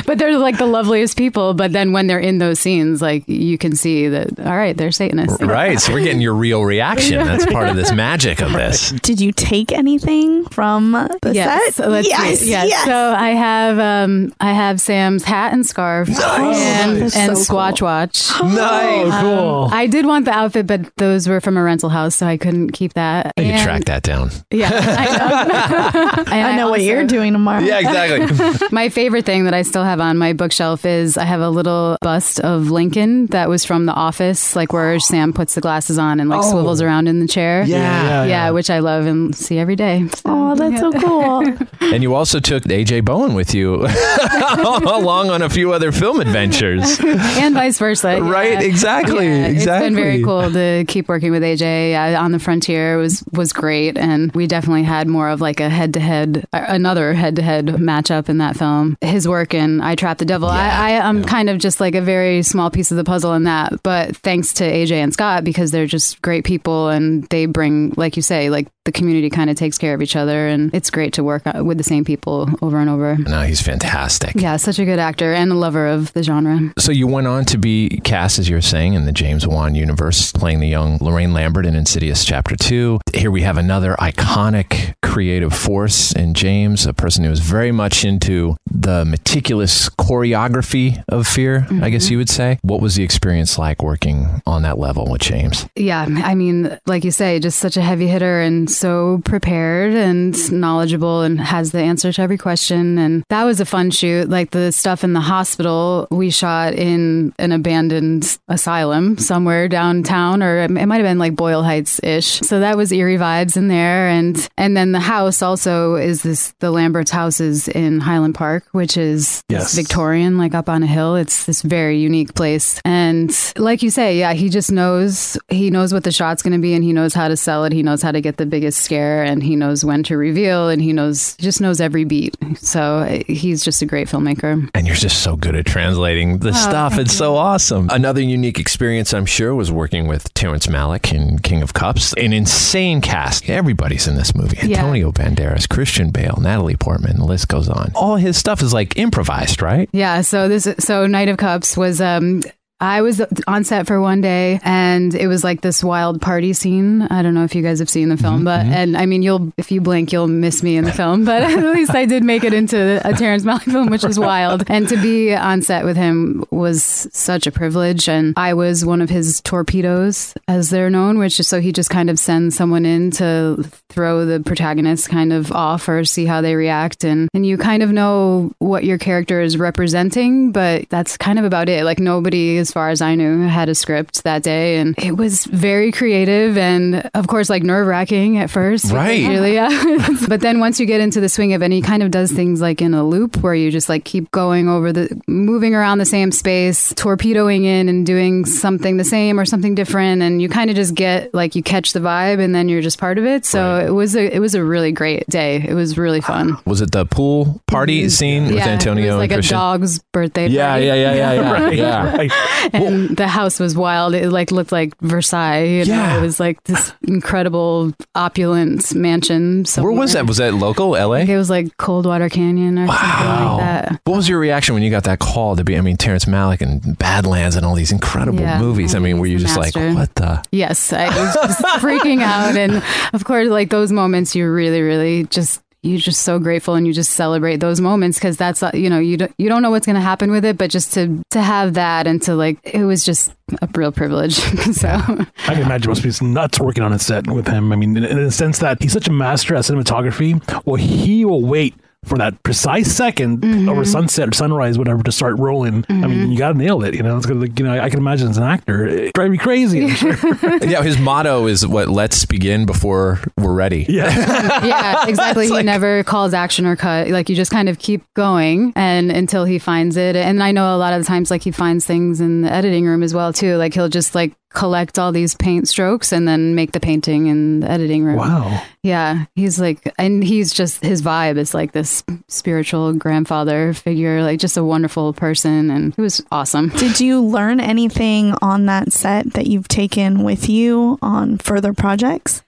S7: but they're like the loveliest people. But then when they're in those scenes, like you can see that. All right, they're Satanists.
S4: Right. So we're getting your real reaction. That's part of this magic of this.
S8: Did you take anything from the
S7: yes.
S8: set?
S7: Let's see.
S8: yes,
S7: yes.
S8: yes.
S7: So I have um I have Sam's hat and scarf and,
S8: That's
S7: and
S8: so
S7: Squatch
S8: cool.
S7: Watch.
S4: Nice.
S7: Um,
S3: cool.
S7: I did want the outfit, but those were from a rental house, so I couldn't keep that.
S4: You
S7: And-
S4: track that down.
S7: Yeah, I know. And
S8: I know what
S7: also-
S8: you're doing tomorrow.
S4: Yeah, exactly.
S7: my favorite thing that I still have on my bookshelf is I have a little bust of Lincoln that was from The Office, like where Sam puts the glasses on and like
S4: Oh.
S7: swivels around in the chair.
S4: Yeah.
S7: yeah,
S3: Yeah, yeah.
S7: which I love and see every day. So,
S8: Oh, that's so cool.
S4: And you also took AJ Bowen with you along on a few other film adventures.
S7: and vice versa. yeah.
S4: Right, exactly,
S7: Yeah, It's been very cool to keep working with AJ uh, on the frontier. was was great, and we definitely had more of like a head to head, another head to head matchup in that film. His work in I Trapped the Devil. I, I am kind of just like a very small piece of the puzzle in that, but thanks to AJ and Scott because they're just great people and they bring, like you say, like the community kind of takes care of each other, and it's great to work uh, with the same people over and over.
S4: No, he's fantastic.
S7: Yeah, such a good actor and a lover of the genre.
S4: So you went on to be cast, as you were saying, in the James Wan universe, playing the young Lorraine Lambert in Insidious Chapter 2. Here we have another iconic creative force in James, a person who is very much into the meticulous choreography of fear, I guess you would say. What was the experience like working on that level with James?
S7: Yeah, I mean, like you say, just such a heavy hitter and so prepared and mm-hmm. knowledgeable and has the answer to every question. And that was a fun shoot. Like the stuff in the hospital, we shot in an abandoned asylum somewhere downtown, or it might have been like Boyle Heights ish. So that was eerie vibes in there. And and then the house also is this the Lambert's house is in Highland Park, which is
S3: Yes.
S7: Victorian, like up on a hill. It's this very unique place. And like you say, yeah, he just knows he knows what the shot's going to be and he knows how to sell it. He knows how to get the biggest scare and he knows when to reveal and he knows just knows every beat. So uh, he's just a great filmmaker.
S4: And you're just so good at translating the
S7: Oh,
S4: stuff. It's so awesome. Another unique experience, I'm sure, was working with Terrence Malick in King of Cups. An insane cast. Everybody's in this movie.
S7: Yeah.
S4: Antonio Banderas, Christian Bale, Natalie Portman, the list goes on. All his stuff is like improvised, right?
S7: Yeah, so this so Knight of Cups was um I was on set for one day and it was like this wild party scene. I don't know if you guys have seen the film, mm-hmm, but mm-hmm. and I mean you'll if you blink you'll miss me in the film, but at least I did make it into a Terrence Malick film, which was wild. And to be on set with him was such a privilege. And I was one of his torpedoes, as they're known, which is so he just kind of sends someone in to throw the protagonist kind of off or see how they react. And, and you kind of know what your character is representing, but that's kind of about it. Like nobody, as far as I knew, had a script that day. And it was very creative and, of course, like nerve wracking at first.
S4: Right.
S7: Really, yeah. but then once you get into the swing of it, and he kind of does things like in a loop where you just like keep going over the, moving around the same space, torpedoing in and doing something the same or something different. And you kind of just get like you catch the vibe and then you're just part of it. So it was a, it was a really great day. It was really fun.
S4: Was it the pool party scene with
S7: Mm-hmm. yeah,
S4: Antonio
S7: it was like
S4: and
S7: a dog's birthday.
S4: Yeah,
S7: party.
S4: yeah, yeah, yeah, yeah,
S3: Right,
S4: yeah.
S3: right.
S7: And the house was wild. It like looked like Versailles. You know?
S4: Yeah.
S7: it was like this incredible opulent mansion.
S4: Where was that? Was that local, LA?
S7: I think it was like Coldwater Canyon or something like that.
S4: What was your reaction when you got that call to be? I mean, Terrence Malick and Badlands and all these incredible
S7: Yeah.
S4: movies. I mean, were you just like, what the?
S7: Yes, I was just freaking out, and of course, like those moments, you really, really just you're just so grateful, and you just celebrate those moments because that's uh, you know you don't you don't know what's going to happen with it, but just to to have that and to like it was just a real privilege. so
S3: I can imagine must be nuts working on a set with him. I mean, in, in the sense that he's such a master at cinematography. Well, he will wait for that precise 2nd
S7: Mm-hmm.
S3: over sunset or sunrise, whatever, to start rolling. I mean, you got to nail it. You know, it's gonna, you know, I can imagine as an actor, it drive me crazy. I'm sure.
S4: yeah, his motto is what? Let's begin before we're ready.
S3: Yeah.
S7: yeah, exactly. he never calls action or cut. Like you just kind of keep going and until he finds it. And I know a lot of the times like he finds things in the editing room as well too. Like he'll just like collect all these paint strokes and then make the painting in the editing room.
S3: Wow.
S7: Yeah, he's like and he's just his vibe is like this spiritual grandfather figure, like just a wonderful person and it was awesome.
S8: Did you learn anything on that set that you've taken with you on further projects?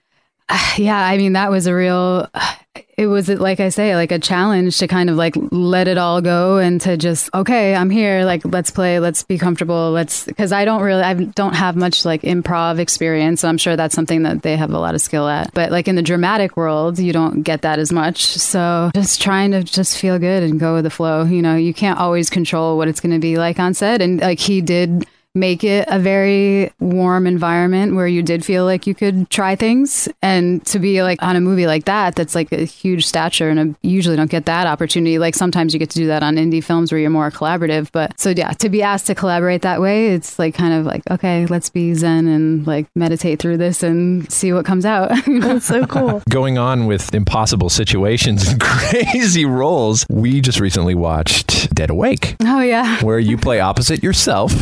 S7: yeah i mean that was a real it was like i say like a challenge to kind of like let it all go and to just okay i'm here like let's play let's be comfortable let's because i don't really i don't have much like improv experience so i'm sure that's something that they have a lot of skill at. But like in the dramatic world you don't get that as much so just trying to just feel good and go with the flow you know? You can't always control what it's going to be like on set and like he did make it a very warm environment where you did feel like you could try things. And to be like on a movie like that that's like a huge stature and I usually don't get that opportunity. Like sometimes you get to do that on indie films where you're more collaborative but so yeah to be asked to collaborate that way it's like kind of like okay let's be zen and like meditate through this and see what comes out.
S8: That's so cool.
S4: Going on with impossible situations and crazy roles, we just recently watched Dead Awake,
S7: oh yeah.
S4: Where you play opposite yourself.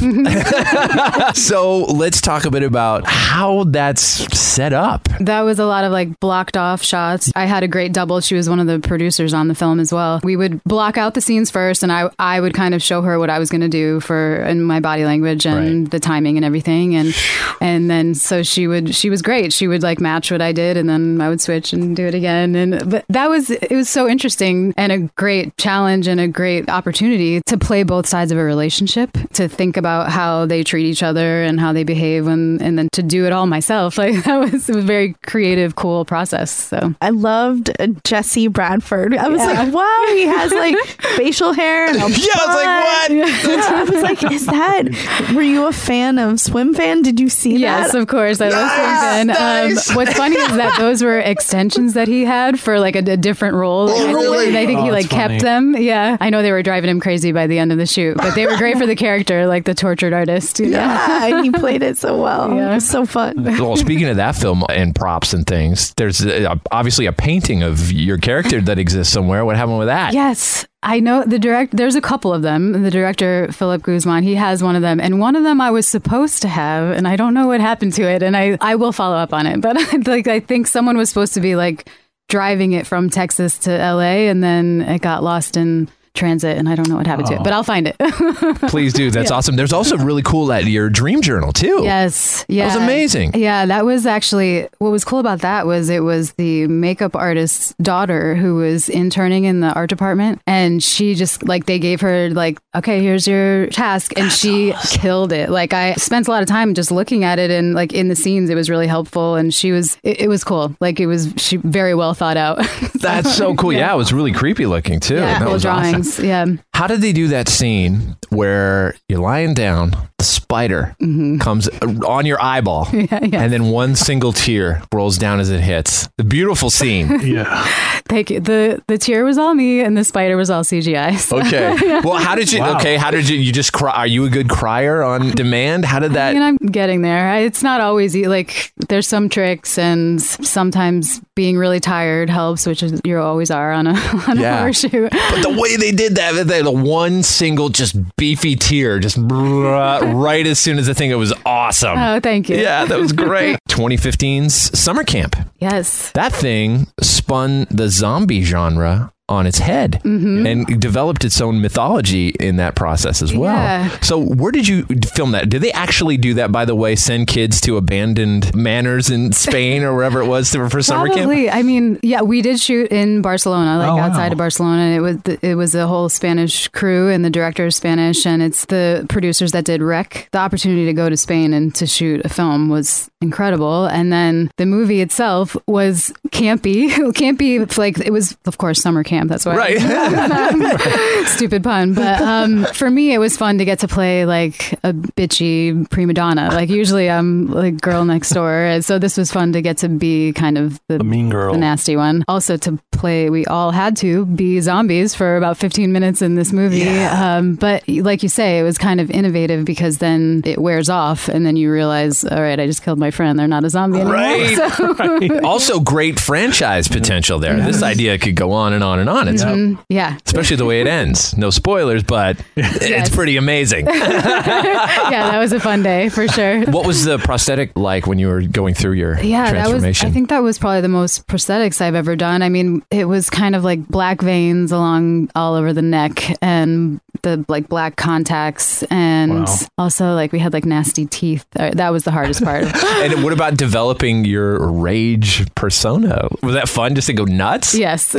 S4: so let's talk a bit about how that's set up.
S7: That was a lot of like blocked off shots. I had a great double. She was one of the producers on the film as well. We would block out the scenes first, and I I would kind of show her what I was going to do for in my body language and the timing and everything, and and then so she would she was great. She would like match what I did, and then I would switch and do it again. And but that was it was so interesting and a great challenge and a great opportunity to play both sides of a relationship, to think about how they treat each other and how they behave, and and then to do it all myself. Like that was a very creative, cool process. So
S8: I loved uh, Jesse Bradford. I was
S7: Yeah.
S8: like, wow, he has like facial hair. And a
S4: Yeah, I was like, what?
S8: Yeah, I was like, is that? Were you a fan of Swim Fan? Did you see
S7: Yes,
S8: that?
S7: of course. I love Swim Fan. Um, what's funny is that those were extensions that he had for like a, a different role.
S8: Oh,
S7: And I-
S8: really?
S7: And I think he
S8: Oh,
S7: like
S8: that's funny.
S7: kept them. Yeah. I know they were driving him crazy by the end of the shoot, but they were great for the character, like the tortured artist. You know?
S8: Yeah, he played it so well.
S7: Yeah.
S8: It was so fun.
S4: Well, speaking of that film and props and things, there's uh, obviously a painting of your character that exists somewhere. What happened with that?
S7: Yes. I know the direct. There's a couple of them. The director Phillip Guzman, he has one of them, and one of them I was supposed to have, and I don't know what happened to it, and I I will follow up on it. But like I think someone was supposed to be like driving it from Texas to L.A. and then it got lost in transit, and I don't know what happened to it, but I'll find it.
S4: Please do. That's
S7: Yeah.
S4: awesome. There's also really cool at your dream journal too.
S7: Yes. Yeah.
S4: That was amazing.
S7: Yeah, that was actually what was cool about that was it was the makeup artist's daughter who was interning in the art department and she just like they gave her like okay, here's your task and she killed it. Like I spent a lot of time just looking at it and like in the scenes it was really helpful and she was it, it was cool. Like it was she very well thought out.
S4: That's so cool. Yeah. it was really creepy looking too.
S7: yeah,
S4: That
S7: cool
S4: was awesome.
S7: Yeah.
S4: How did they do that scene where you're lying down, the spider mm-hmm. comes uh, on your eyeball, and then one single tear rolls down as it hits? The beautiful scene.
S3: yeah.
S7: Thank you. The the tear was all me and the spider was all CGI. so-
S4: Okay.
S7: Yeah.
S4: Well, how did you? Okay, how did you? You just cry? Are you a good crier on demand? How did that?
S7: I mean, I'm getting there. I- It's not always like there's some tricks, and sometimes being really tired helps, which is you always are on a on a
S4: Yeah.
S7: horror shoot.
S4: But the way they did that, the, the one single just beefy tear, just right as soon as the thing, it was awesome.
S7: Oh, thank you.
S4: Yeah, that was great. 2015's summer camp.
S7: Yes.
S4: That thing spun the zombie genre on its head
S7: Mhm.
S4: and developed its own mythology in that process as well.
S7: Yeah.
S4: So, where did you film that? Did they actually do that, by the way, send kids to abandoned manors in Spain or wherever it was to, for summer camp?
S7: Probably. I mean, yeah, we did shoot in Barcelona, like
S4: Oh, wow.
S7: outside of Barcelona. And it was it was a whole Spanish crew, and the director is Spanish, and it's the producers that did Rec. The opportunity to go to Spain and to shoot a film was incredible, and then the movie itself was campy, campy. Like it was, of course, summer camp. That's why,
S4: Right.
S7: Stupid pun, but um, for me, it was fun to get to play like a bitchy prima donna. Like usually, I'm like girl next door, so this was fun to get to be kind of the,
S3: mean girl,
S7: the nasty one. Also to play, we all had to be zombies for about 15 minutes in this movie. Um, but like you say, it was kind of innovative because then it wears off, and then you realize, all right, I just killed my friend. They're not a zombie anymore.
S4: Right.
S7: So-
S4: also, great franchise potential there. This idea could go on and on and on. It's
S7: Mhm. Yeah.
S4: especially the way it ends. No spoilers, but it's pretty amazing.
S7: yeah, that was a fun day for sure.
S4: what was the prosthetic like when you were going through your
S7: Yeah, that was.
S4: transformation?
S7: I think that was probably the most prosthetics I've ever done. I mean, it was kind of like black veins along all over the neck, and the like black contacts, and
S4: Wow.
S7: also like we had like nasty teeth. Uh, That was the hardest part.
S4: and what about developing your rage persona? Was that fun just to go nuts?
S7: yes.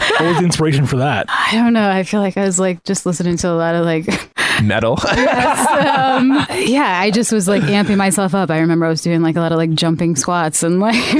S3: What was the inspiration for that?
S7: I don't know. I feel like I was like just listening to a lot of like
S4: Metal.
S7: um, yeah, I just was like amping myself up. I remember I was doing like a lot of like jumping squats and like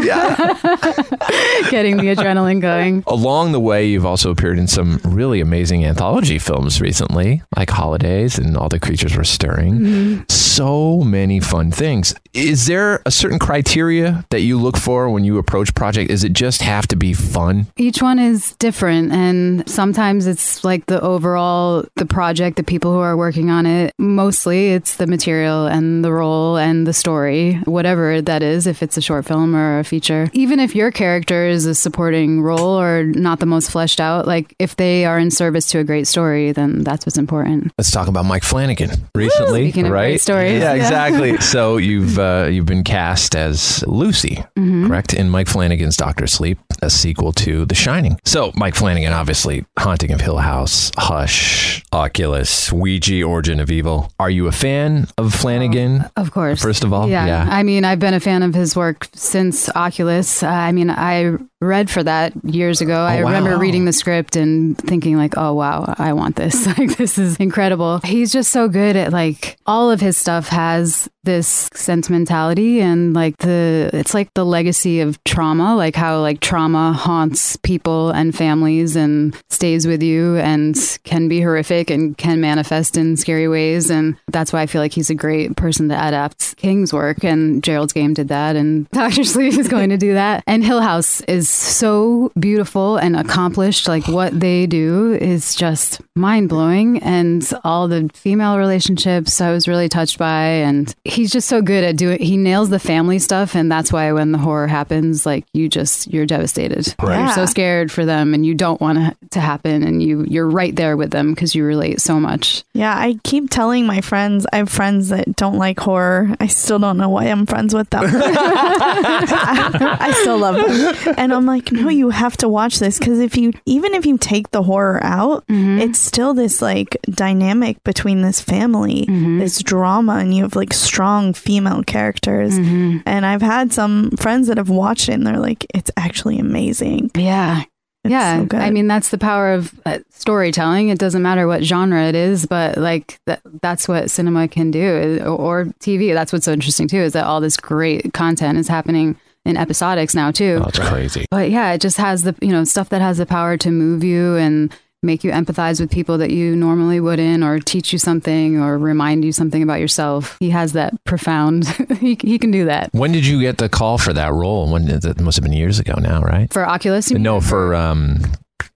S7: getting the adrenaline going.
S4: Along the way, you've also appeared in some really amazing anthology films recently, like Holidays and All the Creatures Were Stirring.
S7: Mhm.
S4: So many fun things. Is there a certain criteria that you look for when you approach project? Is it just have to be fun?
S7: Each one is different, and sometimes it's like the overall the project, the people who are working on it. Mostly it's the material and the role and the story, whatever that is, if it's a short film or a feature. Even if your character is a supporting role or not the most fleshed out, like if they are in service to a great story, then that's what's important.
S4: Let's talk about Mike Flanagan recently, right?
S7: stories.
S4: Yeah,
S7: Yeah.
S4: exactly. so you've uh, you've been cast as Lucy,
S7: Mhm.
S4: correct, in Mike Flanagan's Doctor Sleep, a sequel to The Shining. So Mike Flanagan, obviously, Haunting of Hill House, Hush, Oculus, Ouija, Origin of Evil. Are you a fan of Flanagan?
S7: Of course.
S4: First of all,
S7: yeah. I mean, I've been a fan of his work since Oculus. Uh, I mean, I read for that years ago. Oh, I
S4: Oh, wow.
S7: remember reading the script and thinking like, "Oh wow, I want this. like this is incredible." He's just so good at like all of his stuff has this sentimentality and like the it's like the legacy of trauma, like how like trauma haunts people and families and stays with you and can be horrific and can manifest in scary ways and that's why I feel like he's a great person to adapt King's work and Gerald's Game did that and Dr. Sleep is going to do that and Hill House is so beautiful and accomplished like what they do is just mind-blowing and all the female relationships I was really touched by and he's just so good at doing he nails the family stuff and that's why when the horror happens like you just you're devastated
S8: Right.
S7: you're so scared for them and you don't want it to happen and you you're right there with them because you relate so much
S8: Yeah, I keep telling my friends, I have friends that don't like horror. I still don't know why I'm friends with them. I, I still love them. And I'm like, no, you have to watch this because if you, even if you take the horror out, mm-hmm. it's still this like dynamic between this family, mm-hmm. this drama, and you have like strong female characters. Mm-hmm. And I've had some friends that have watched it and they're like, it's actually amazing.
S7: Yeah. yeah,
S8: so good.
S7: I mean that's the power of uh, storytelling. It doesn't matter what genre it is, but like that, that's what cinema can do, or, or TV. That's what's so interesting too, is that all this great content is happening in episodics now too.
S4: That's crazy.
S7: But yeah, it just has the you know stuff that has the power to move you and make you empathize with people that you normally wouldn't, or teach you something, or remind you something about yourself. He has that profound. he he can do that
S4: When did you get the call for that role? When that must have been years ago now, right?
S7: for Oculus.
S4: No, for um,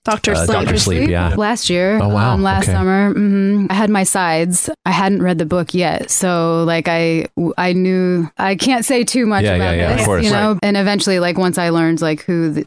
S8: Dr.
S4: uh,
S8: Sleep.
S4: Dr. Sleep. Yeah.
S7: last year.
S4: Oh, wow.
S7: Um, last
S4: Okay.
S7: summer, hmm I had my sides. I hadn't read the book yet, so like I I knew I can't say too much
S4: Yeah,
S7: about
S4: yeah, yeah, of
S7: this,
S4: course.
S7: you know.
S4: Right.
S7: And eventually, like once I learned like who the,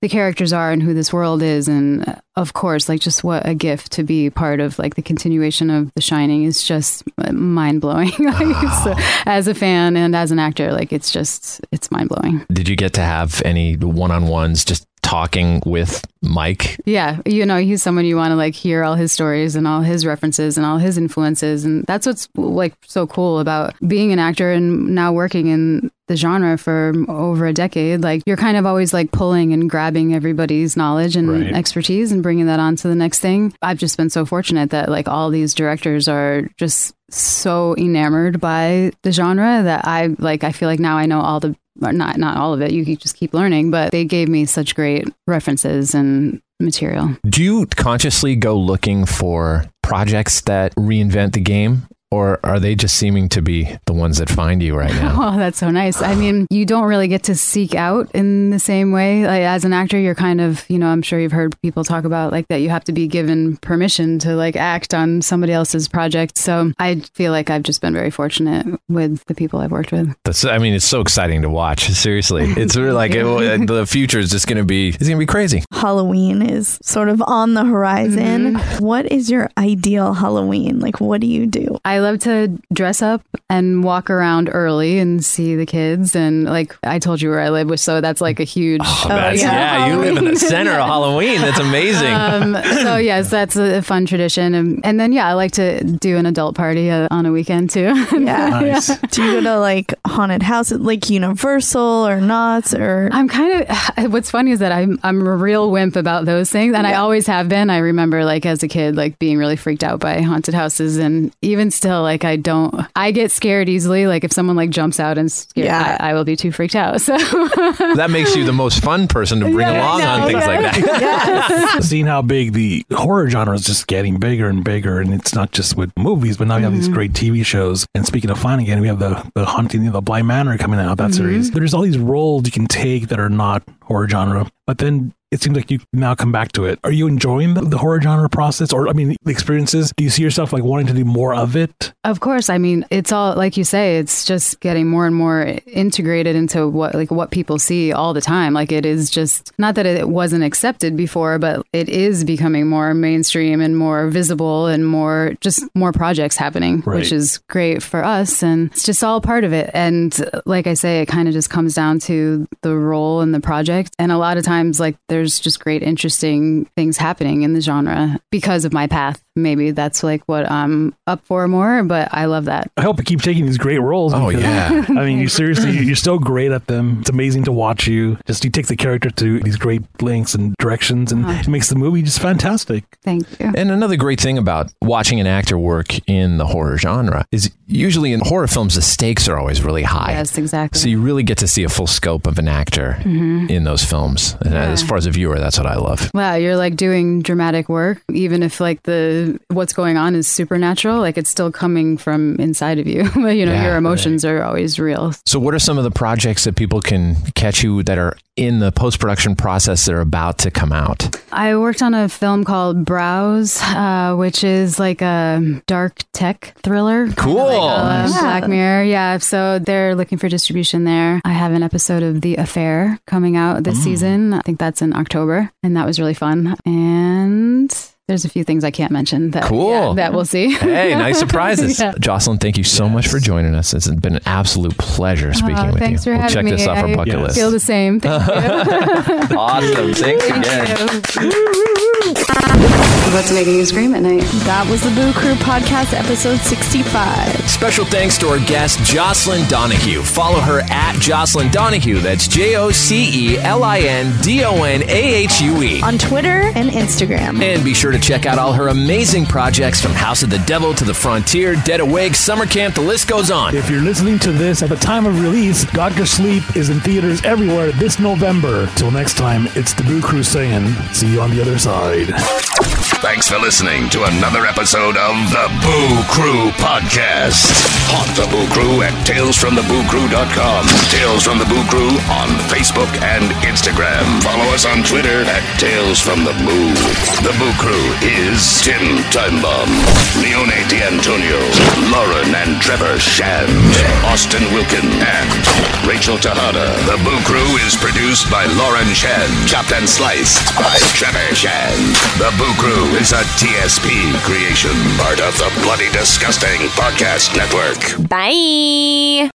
S7: the characters are and who this world is, and uh, of course, like just what a gift to be part of like the continuation of The Shining is just mind blowing. like, so, as a fan and as an actor, like it's just it's mind blowing.
S4: Did you get to have any one-on-ones just talking with Mike?
S7: Yeah, you know, he's someone you want to like hear all his stories and all his references and all his influences. And that's what's like so cool about being an actor and now working in the genre for over a decade. Like you're kind of always like pulling and grabbing everybody's knowledge and
S3: Right.
S7: expertise and bringing that on to the next thing. I've just been so fortunate that like all these directors are just so enamored by the genre that I like, I feel like now I know all the or not not all of it. You just keep learning, but they gave me such great references and material.
S4: Do you consciously go looking for projects that reinvent the game? Or are they just seeming to be the ones that find you right now?
S7: Oh, that's so nice. I mean, you don't really get to seek out in the same way. Like as an actor, you're kind of, you know, I'm sure you've heard people talk about like that you have to be given permission to like act on somebody else's project. So I feel like I've just been very fortunate with the people I've worked with.
S4: That's, I mean, it's so exciting to watch. Seriously, it's really like it, the future is just going to be, it's going to be crazy.
S8: Halloween is sort of on the horizon. Mm-hmm. What is your ideal Halloween? Like, what do you do?
S7: I love to dress up and walk around early and see the kids. And like I told you where I live, which so that's like a huge.
S4: Oh, that's, yeah, you live in the center of Halloween. That's amazing.
S7: um, so yes, that's a fun tradition, and, and then yeah, I like to do an adult party uh, on a weekend too.
S8: Yeah. Do you go to like haunted houses, like Universal or Knott's or?
S7: I'm kind of. What's funny is that I'm I'm a real wimp about those things, and I always have been. I remember like as a kid, like being really freaked out by haunted houses, and even still, like I don't. I get scared easily. Like if someone like jumps out and scared,
S8: Yeah.
S7: I, I will be too freaked out. So
S4: that makes you the most fun person to bring
S7: Yeah, I
S4: along on
S7: know,
S4: things like that.
S3: Seeing how big the horror genre is just getting bigger and bigger, and it's not just with movies, but now we have these mm-hmm. great TV shows. And speaking of fun again, we have the the Haunting of the Bly Manor coming out. That mm-hmm. series. There's all these roles you can take that are not horror genre, but then it seems like you now come back to it. Are you enjoying the, the horror genre process, or I mean, the experiences? Do you see yourself like wanting to do more of it?
S7: Of course, I mean it's all like you say. It's just getting more and more integrated into what like what people see all the time. Like it is just not that it wasn't accepted before, but it is becoming more mainstream and more visible and more just more projects happening,
S3: Right.
S7: which is great for us. And it's just all part of it. And like I say, it kind of just comes down to the role in the project. And a lot of times, like there's just great, interesting things happening in the genre because of my path. Maybe that's like what I'm up for more, but I love that.
S3: I hope you keep taking these great roles.
S4: Oh, yeah.
S3: I mean, you seriously, you're so great at them. It's amazing to watch you. Just you take the character to these great lengths and directions, and
S7: Uh-huh.
S3: it makes the movie just fantastic.
S7: Thank you.
S4: And another great thing about watching an actor work in the horror genre is usually in horror films, the stakes are always really high.
S7: Yes, exactly.
S4: So you really get to see a full scope of an actor
S7: Mhm.
S4: in those films. And as far as a viewer, that's what I love.
S7: Wow, you're like doing dramatic work, even if like the what's going on is supernatural, like it's still coming from inside of you. you know,
S4: Yeah,
S7: your emotions are always real.
S4: So, what are some of the projects that people can catch you that are in the post production process that are about to come out?
S7: I worked on a film called Browse, uh, which is like a dark tech thriller.
S4: Cool.
S7: Uh, Black Mirror. Yeah. So they're looking for distribution there. I have an episode of The Affair coming out this season. I think that's in October. And that was really fun. And there's a few things I can't mention that,
S4: Cool.
S7: yeah, that we'll see.
S4: Hey, nice surprises.
S7: Yeah.
S4: Jocelin, thank you so much for joining us. It's been an absolute pleasure ah, speaking
S7: Oh,
S4: with
S7: thanks
S4: you.
S7: for
S4: we'll
S7: having
S4: check
S7: me.
S4: this off our
S7: I
S4: bucket list.
S7: feel the same. Thank you.
S4: awesome. Thanks again.
S8: What's making you scream at night? That was the Boo Crew podcast, episode 65.
S4: Special thanks to our guest, Jocelin Donahue. Follow her at Jocelin Donahue. That's J O C E L I N D O N A H U E.
S8: On Twitter and Instagram.
S4: And be sure to check out all her amazing projects from House of the Devil to The Frontier, Dead Awake, Summer Camp, the list goes on.
S3: If you're listening to this at the time of release, Doctor Sleep is in theaters everywhere this November. Till next time, it's the Boo Crew saying, see you on the other side.
S2: Thanks for listening to another episode of the Boo Crew Podcast. Haunt the Boo Crew at talesfromthebooCrew.com. Tales from the Boo Crew on Facebook and Instagram. Follow us on Twitter at Tales from the Boo. The Boo Crew is Tim Timebomb, Leone D'Antonio, Lauren and Trevor Shand, Austin Wilkin, and Rachel Tejada. The Boo Crew is produced by Lauren Shand, chopped and sliced by Trevor Shand. The Boo Crew is a TSP creation, part of the Bloody Disgusting Podcast Network.
S12: Bye.